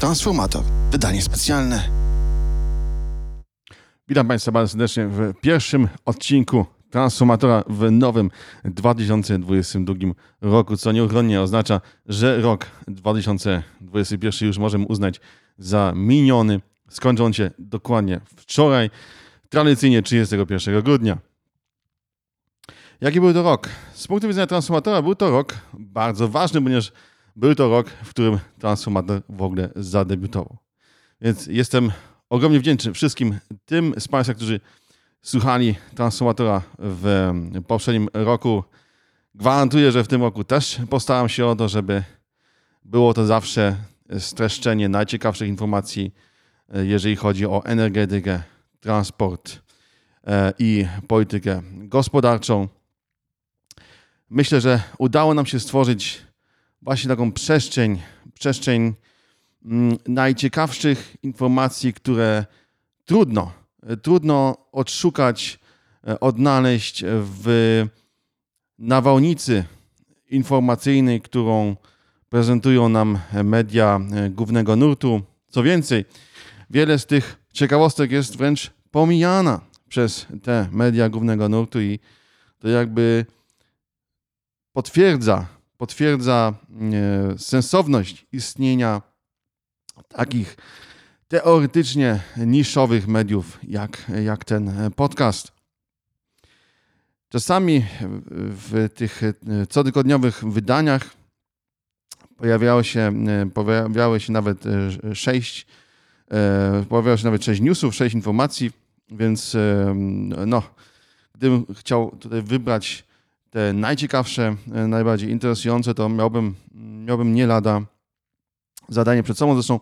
Transformator. Wydanie specjalne. Witam Państwa bardzo serdecznie w pierwszym odcinku Transformatora w nowym 2022 roku, co nieuchronnie oznacza, że rok 2021 już możemy uznać za miniony. Skończył on się dokładnie wczoraj, tradycyjnie 31 grudnia. Jaki był to rok? Z punktu widzenia transformatora był to rok bardzo ważny, ponieważ był to rok, w którym transformator w ogóle zadebiutował. Więc jestem ogromnie wdzięczny wszystkim tym z Państwa, którzy słuchali transformatora w poprzednim roku. Gwarantuję, że w tym roku też postaram się o to, żeby było to zawsze streszczenie najciekawszych informacji, jeżeli chodzi o energetykę, transport e, i politykę gospodarczą. Myślę, że udało nam się stworzyć właśnie taką przestrzeń, przestrzeń mm, najciekawszych informacji, które trudno, trudno odszukać, e, odnaleźć w nawałnicy informacyjnej, którą prezentują nam media e, głównego nurtu. Co więcej, wiele z tych ciekawostek jest wręcz pomijana przez te media głównego nurtu i to jakby potwierdza, potwierdza e, sensowność istnienia takich teoretycznie niszowych mediów jak, jak ten podcast. Czasami w tych e, cotygodniowych wydaniach pojawiało się, e, pojawiały się nawet sześć, pojawiało się nawet sześć newsów, sześć informacji, więc no, gdybym chciał tutaj wybrać te najciekawsze, e, najbardziej interesujące, to miałbym, miałbym nie lada zadanie przed sobą. Zresztą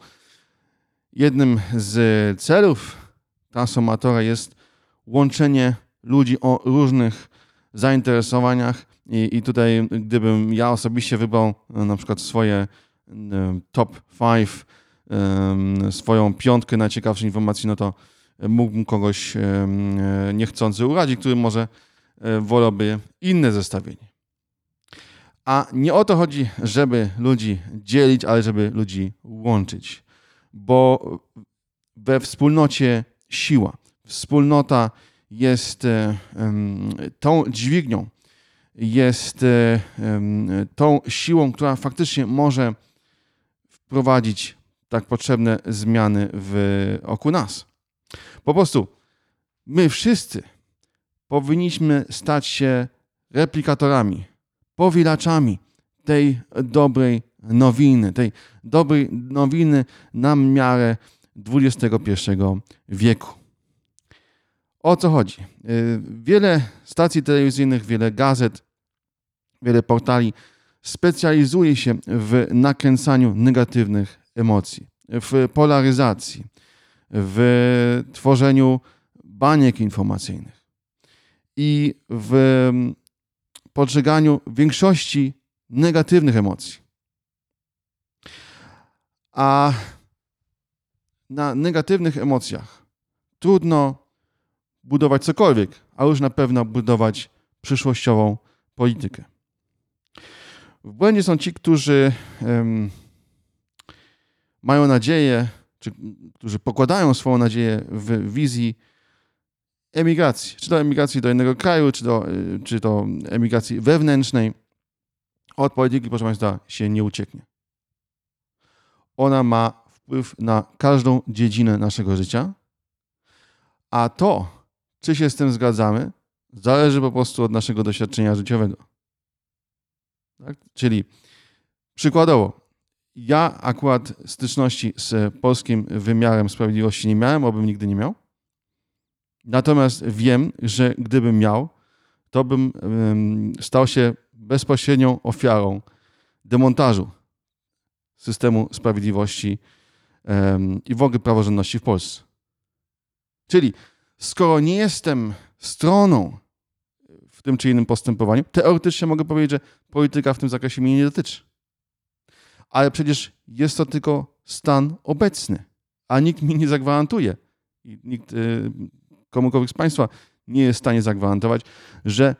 jednym z celów transformatora jest łączenie ludzi o różnych zainteresowaniach i, i tutaj gdybym ja osobiście wybrał e, na przykład swoje e, top 5, swoją piątkę najciekawszych informacji, no to mógłbym kogoś niechcący urazić, który może wolałby inne zestawienie. A nie o to chodzi, żeby ludzi dzielić, ale żeby ludzi łączyć. Bo we wspólnocie siła. Wspólnota jest e, tą dźwignią, jest e, tą siłą, która faktycznie może wprowadzić tak potrzebne zmiany w oku nas. Po prostu my wszyscy powinniśmy stać się replikatorami, powilaczami tej dobrej nowiny, tej dobrej nowiny na miarę XXI wieku. O co chodzi? Y, wiele stacji telewizyjnych, wiele gazet, wiele portali specjalizuje się w nakręcaniu negatywnych emocji, w polaryzacji, w tworzeniu baniek informacyjnych i w mm, podżeganiu większości negatywnych emocji. A na negatywnych emocjach trudno budować cokolwiek, a już na pewno budować przyszłościową politykę. W błędzie są ci, którzy um, mają nadzieję, czy którzy pokładają swoją nadzieję w wizji emigracji, czy do emigracji do innego kraju, czy do, y, czy do emigracji wewnętrznej, od polityki, proszę Państwa, się nie ucieknie. Ona ma wpływ na każdą dziedzinę naszego życia, a to, czy się z tym zgadzamy, zależy po prostu od naszego doświadczenia życiowego. Tak? Czyli przykładowo, ja akurat styczności z polskim wymiarem sprawiedliwości nie miałem, obym nigdy nie miał. Natomiast wiem, że gdybym miał, to bym stał się bezpośrednią ofiarą demontażu systemu sprawiedliwości i w ogóle praworządności w Polsce. Czyli skoro nie jestem stroną w tym czy innym postępowaniu, teoretycznie mogę powiedzieć, że polityka w tym zakresie mnie nie dotyczy. Ale przecież jest to tylko stan obecny, a nikt mi nie zagwarantuje. I nikt y, komukolwiek z Państwa nie jest w stanie zagwarantować, że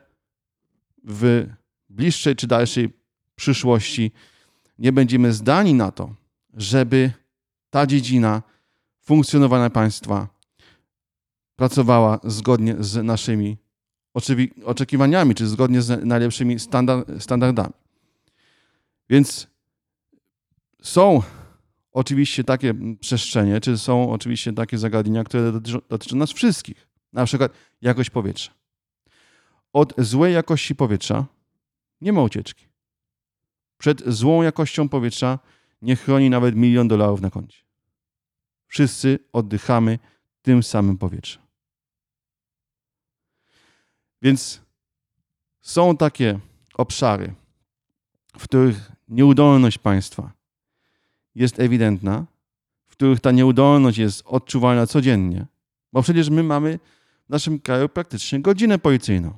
w bliższej czy dalszej przyszłości nie będziemy zdani na to, żeby ta dziedzina funkcjonowania państwa pracowała zgodnie z naszymi oczekiwaniami, czy zgodnie z najlepszymi standard- standardami. Więc są oczywiście takie przestrzenie, czy są oczywiście takie zagadnienia, które dotyczą, dotyczą nas wszystkich. Na przykład jakość powietrza. Od złej jakości powietrza nie ma ucieczki. Przed złą jakością powietrza nie chroni nawet milion dolarów na koncie. Wszyscy oddychamy tym samym powietrzem. Więc są takie obszary, w których nieudolność państwa jest ewidentna, w których ta nieudolność jest odczuwalna codziennie, bo przecież my mamy w naszym kraju praktycznie godzinę policyjną.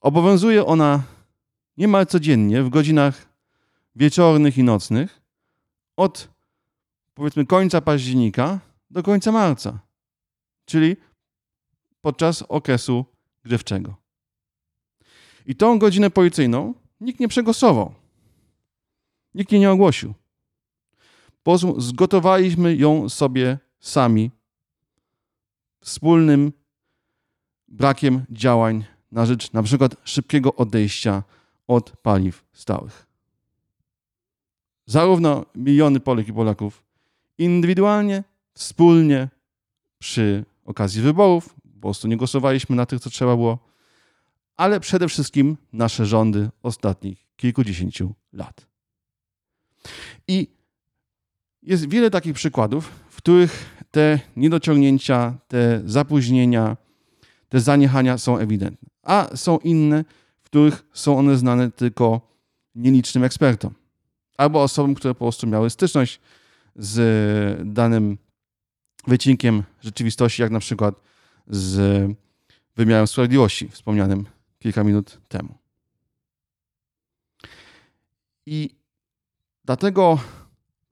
Obowiązuje ona niemal codziennie w godzinach wieczornych i nocnych od powiedzmy końca października do końca marca, czyli podczas okresu grzewczego. I tą godzinę policyjną nikt nie przegłosował. Nikt jej nie ogłosił. Po prostu zgotowaliśmy ją sobie sami wspólnym brakiem działań na rzecz na przykład szybkiego odejścia od paliw stałych. Zarówno miliony Polek i Polaków indywidualnie, wspólnie przy okazji wyborów, po prostu nie głosowaliśmy na tych, co trzeba było, ale przede wszystkim nasze rządy ostatnich kilkudziesięciu lat. I jest wiele takich przykładów, w których te niedociągnięcia, te zapóźnienia, te zaniechania są ewidentne. A są inne, w których są one znane tylko nielicznym ekspertom albo osobom, które po prostu miały styczność z danym wycinkiem rzeczywistości, jak na przykład z wymiarem sprawiedliwości, wspomnianym kilka minut temu. I dlatego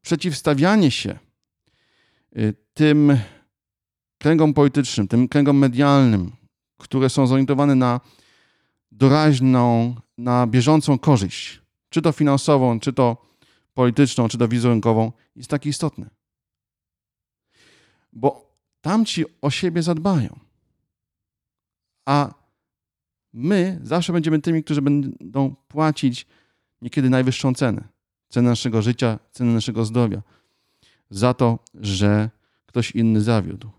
przeciwstawianie się y, tym kręgom politycznym, tym kręgom medialnym, które są zorientowane na doraźną, na bieżącą korzyść, czy to finansową, czy to polityczną, czy to wizerunkową, jest tak istotne. Bo tamci o siebie zadbają. A my zawsze będziemy tymi, którzy będą płacić niekiedy najwyższą cenę. Cenę naszego życia, cenę naszego zdrowia. Za to, że ktoś inny zawiódł.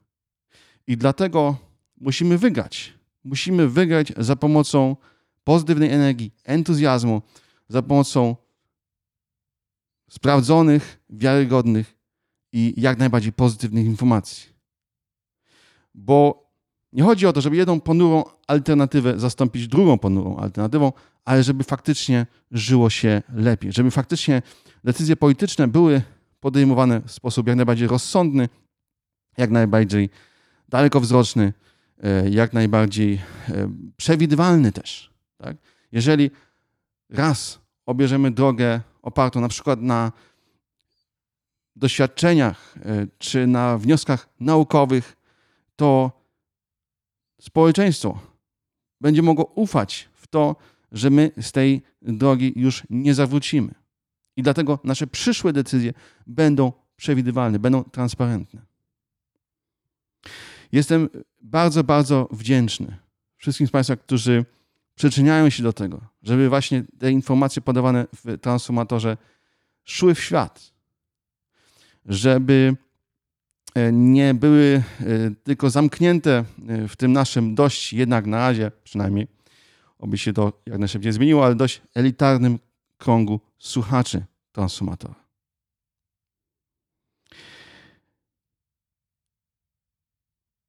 I dlatego musimy wygrać. Musimy wygrać za pomocą pozytywnej energii, entuzjazmu, za pomocą sprawdzonych, wiarygodnych i jak najbardziej pozytywnych informacji. Bo nie chodzi o to, żeby jedną ponurą alternatywę zastąpić drugą ponurą alternatywą, ale żeby faktycznie żyło się lepiej, żeby faktycznie decyzje polityczne były podejmowane w sposób jak najbardziej rozsądny, jak najbardziej dalekowzroczny, e, jak najbardziej e, przewidywalny też. Tak? Jeżeli raz obierzemy drogę opartą na przykład na doświadczeniach e, czy na wnioskach naukowych, to społeczeństwo będzie mogło ufać w to, że my z tej drogi już nie zawrócimy. I dlatego nasze przyszłe decyzje będą przewidywalne, będą transparentne. Jestem bardzo, bardzo wdzięczny wszystkim z Państwa, którzy przyczyniają się do tego, żeby właśnie te informacje podawane w transformatorze szły w świat. Żeby e, nie były e, tylko zamknięte e, w tym naszym dość, jednak na razie przynajmniej, oby się to jak najszybciej zmieniło, ale dość elitarnym krągu słuchaczy transformatora.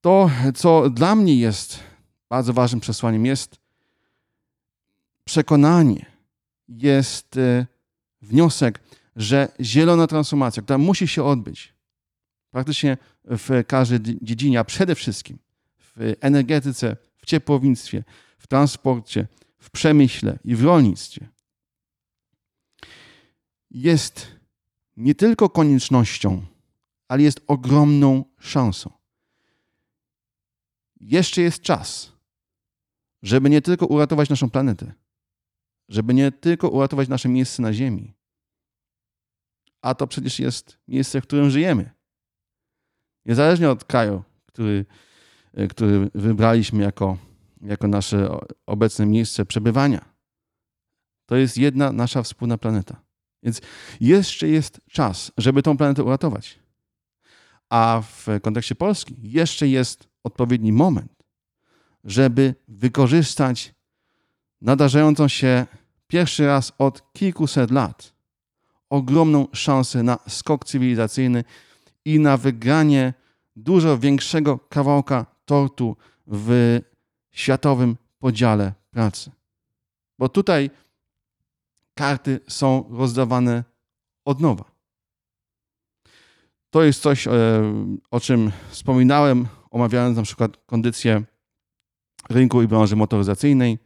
To, co dla mnie jest bardzo ważnym przesłaniem, jest przekonanie, jest e, wniosek, że zielona transformacja, która musi się odbyć praktycznie w każdej dziedzinie, a przede wszystkim w energetyce, w ciepłownictwie, w transporcie, w przemyśle i w rolnictwie, jest nie tylko koniecznością, ale jest ogromną szansą. Jeszcze jest czas, żeby nie tylko uratować naszą planetę, żeby nie tylko uratować nasze miejsce na Ziemi, a to przecież jest miejsce, w którym żyjemy. Niezależnie od kraju, który, e, który wybraliśmy jako, jako nasze obecne miejsce przebywania. To jest jedna nasza wspólna planeta. Więc jeszcze jest czas, żeby tą planetę uratować. A w kontekście Polski jeszcze jest odpowiedni moment, żeby wykorzystać nadarzającą się pierwszy raz od kilkuset lat ogromną szansę na skok cywilizacyjny i na wygranie dużo większego kawałka tortu w światowym podziale pracy. Bo tutaj karty są rozdawane od nowa. To jest coś, e, o czym wspominałem, omawiając na przykład kondycję rynku i branży motoryzacyjnej,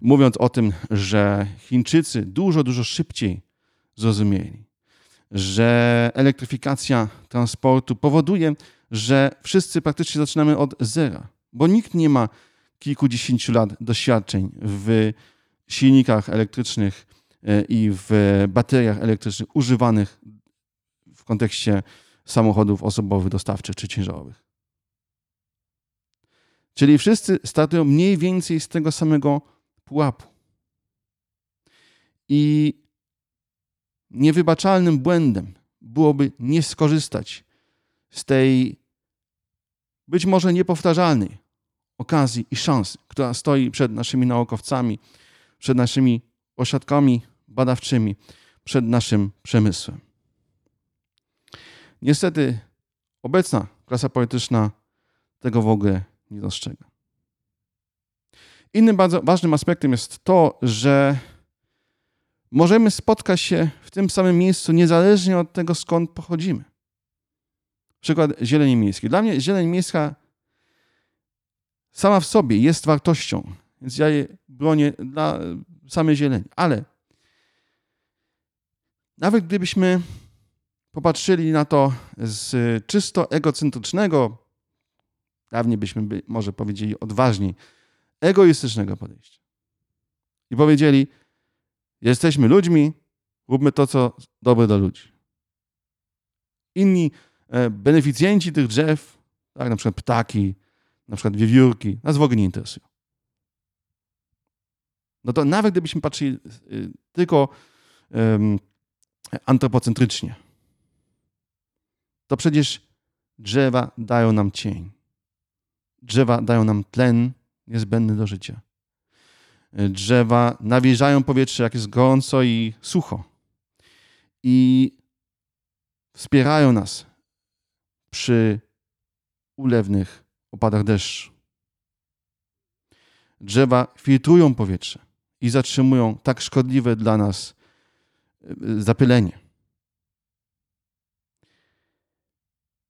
mówiąc o tym, że Chińczycy dużo, dużo szybciej zrozumieli, że elektryfikacja transportu powoduje, że wszyscy praktycznie zaczynamy od zera, bo nikt nie ma kilkudziesięciu lat doświadczeń w silnikach elektrycznych e, i w bateriach elektrycznych używanych w kontekście samochodów osobowych, dostawczych czy ciężarowych. Czyli wszyscy startują mniej więcej z tego samego pułapu. I niewybaczalnym błędem byłoby nie skorzystać z tej być może niepowtarzalnej okazji i szansy, która stoi przed naszymi naukowcami, przed naszymi ośrodkami badawczymi, przed naszym przemysłem. Niestety obecna klasa polityczna tego w ogóle nie dostrzega. Innym bardzo ważnym aspektem jest to, że możemy spotkać się w tym samym miejscu niezależnie od tego, skąd pochodzimy. Przykład zieleni miejskiej. Dla mnie zieleń miejska sama w sobie jest wartością, więc ja je bronię dla samej zieleni. Ale nawet gdybyśmy popatrzyli na to z czysto egocentrycznego, dawniej byśmy by może powiedzieli odważniej, egoistycznego podejścia. I powiedzieli, jesteśmy ludźmi, róbmy to, co dobre dla ludzi. Inni e, beneficjenci tych drzew, tak, na przykład ptaki, na przykład wiewiórki, nas w ogóle nie interesują. No to nawet gdybyśmy patrzyli y, tylko um, antropocentrycznie, to przecież drzewa dają nam cień. Drzewa dają nam tlen niezbędny do życia. Drzewa nawilżają powietrze, jak jest gorąco i sucho. I wspierają nas przy ulewnych opadach deszczu. Drzewa filtrują powietrze i zatrzymują tak szkodliwe dla nas y, zapylenie.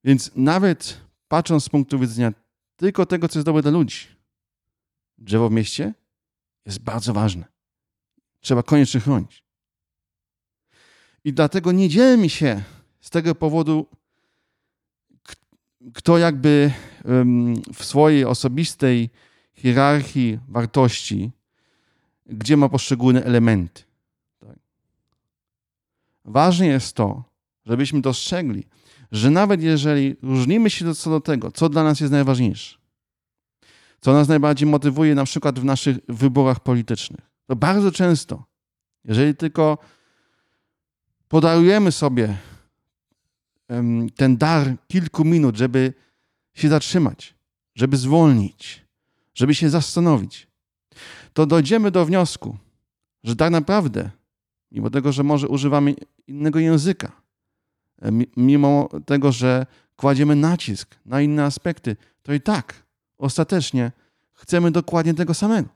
Więc nawet patrząc z punktu widzenia tylko tego, co jest dobre dla ludzi, drzewo w mieście jest bardzo ważne. Trzeba koniecznie chronić. I dlatego nie dzielmy się z tego powodu, kto jakby w swojej osobistej hierarchii wartości, gdzie ma poszczególne elementy. Tak. Ważne jest to, żebyśmy dostrzegli, że nawet jeżeli różnimy się co do tego, co dla nas jest najważniejsze, co nas najbardziej motywuje na przykład w naszych wyborach politycznych, to bardzo często, jeżeli tylko podarujemy sobie ten dar kilku minut, żeby się zatrzymać, żeby zwolnić, żeby się zastanowić, to dojdziemy do wniosku, że tak naprawdę, mimo tego, że może używamy innego języka, mimo tego, że kładziemy nacisk na inne aspekty, to i tak ostatecznie chcemy dokładnie tego samego.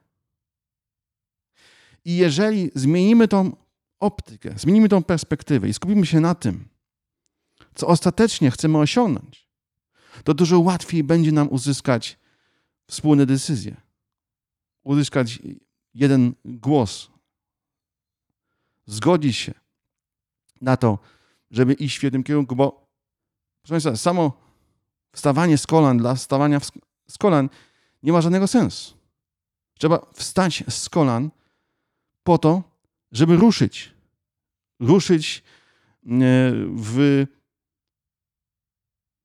I jeżeli zmienimy tą optykę, zmienimy tą perspektywę i skupimy się na tym, co ostatecznie chcemy osiągnąć, to dużo łatwiej będzie nam uzyskać wspólne decyzje, uzyskać jeden głos, zgodzić się na to, żeby iść w jednym kierunku, bo proszę Państwa, samo wstawanie z kolan dla wstawania z kolan nie ma żadnego sensu. Trzeba wstać z kolan po to, żeby ruszyć. Ruszyć w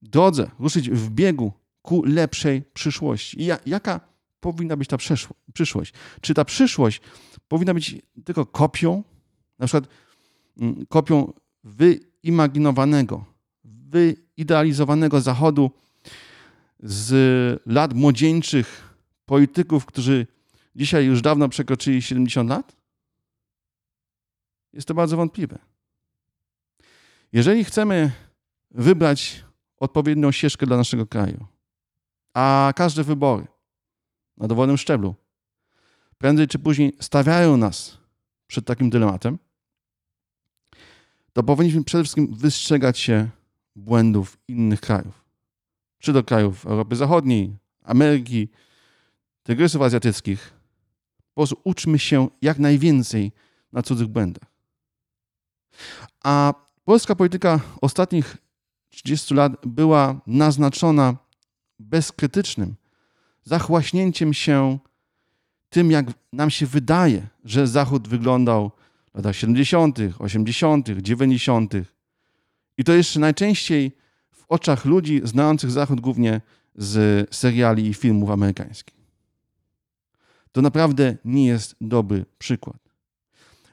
drodze, ruszyć w biegu ku lepszej przyszłości. I ja, jaka powinna być ta przyszłość? Czy ta przyszłość powinna być tylko kopią, na przykład mm, kopią wyimaginowanego, wyidealizowanego Zachodu z lat młodzieńczych polityków, którzy dzisiaj już dawno przekroczyli 70 lat? Jest to bardzo wątpliwe. Jeżeli chcemy wybrać odpowiednią ścieżkę dla naszego kraju, a każde wybory na dowolnym szczeblu prędzej czy później stawiają nas przed takim dylematem, to powinniśmy przede wszystkim wystrzegać się błędów innych krajów. Czy do krajów Europy Zachodniej, Ameryki, Tygrysów Azjatyckich. Po prostu uczmy się jak najwięcej na cudzych błędach. A polska polityka ostatnich 30 lat była naznaczona bezkrytycznym zachłaśnięciem się tym, jak nam się wydaje, że Zachód wyglądał w latach 70., 80., 90. I to jeszcze najczęściej w oczach ludzi znających Zachód głównie z seriali i filmów amerykańskich. To naprawdę nie jest dobry przykład.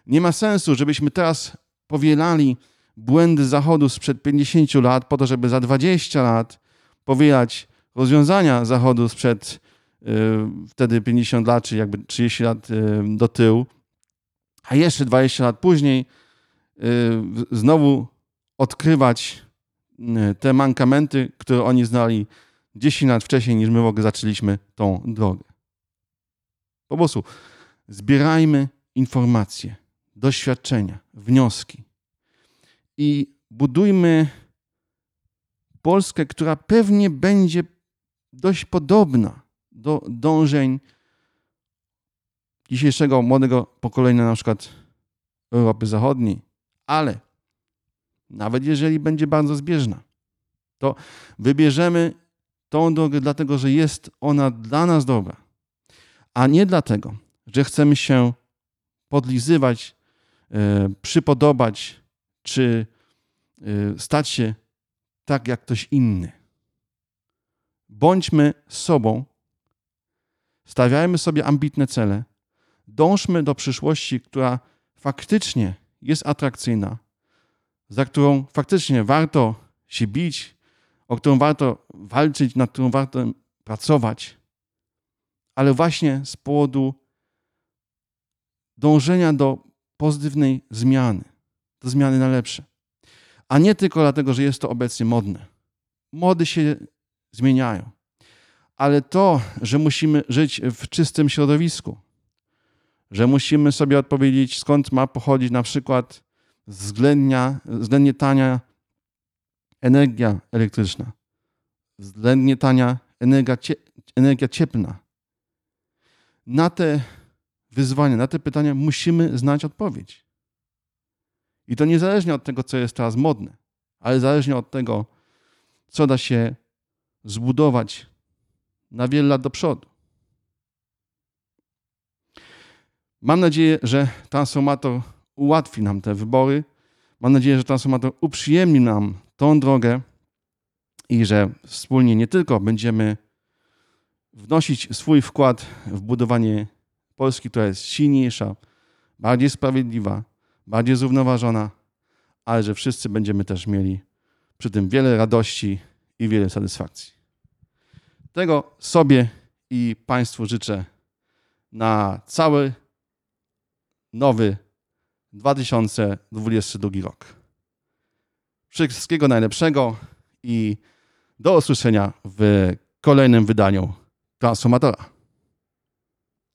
Nie ma sensu, żebyśmy teraz powielali błędy Zachodu sprzed 50 lat, po to, żeby za 20 lat powielać rozwiązania Zachodu sprzed y, wtedy 50 lat, czy jakby 30 lat y, do tyłu, a jeszcze 20 lat później y, znowu odkrywać te mankamenty, które oni znali 10 lat wcześniej, niż my w ogóle zaczęliśmy tą drogę. Po prostu zbierajmy informacje, doświadczenia, wnioski i budujmy Polskę, która pewnie będzie dość podobna do dążeń dzisiejszego młodego pokolenia, na przykład Europy Zachodniej, ale nawet jeżeli będzie bardzo zbieżna, to wybierzemy tą drogę dlatego, że jest ona dla nas dobra, a nie dlatego, że chcemy się podlizywać, e, przypodobać czy e, stać się tak jak ktoś inny. Bądźmy sobą, stawiajmy sobie ambitne cele, dążmy do przyszłości, która faktycznie jest atrakcyjna, za którą faktycznie warto się bić, o którą warto walczyć, nad którą warto pracować, ale właśnie z powodu dążenia do pozytywnej zmiany, do zmiany na lepsze. A nie tylko dlatego, że jest to obecnie modne. Mody się zmieniają. Ale to, że musimy żyć w czystym środowisku, że musimy sobie odpowiedzieć, skąd ma pochodzić na przykład względnia, względnie tania energia elektryczna, względnie tania energia, energia cieplna. Na te wyzwania, na te pytania musimy znać odpowiedź. I to niezależnie od tego, co jest teraz modne, ale zależnie od tego, co da się zbudować na wiele lat do przodu. Mam nadzieję, że transformator ułatwi nam te wybory. Mam nadzieję, że transformator uprzyjemni nam tą drogę i że wspólnie nie tylko będziemy wnosić swój wkład w budowanie Polski, która jest silniejsza, bardziej sprawiedliwa, bardziej zrównoważona, ale że wszyscy będziemy też mieli przy tym wiele radości i wiele satysfakcji. Tego sobie i Państwu życzę na cały nowy 2022 rok. Wszystkiego najlepszego i do usłyszenia w kolejnym wydaniu Transformatora.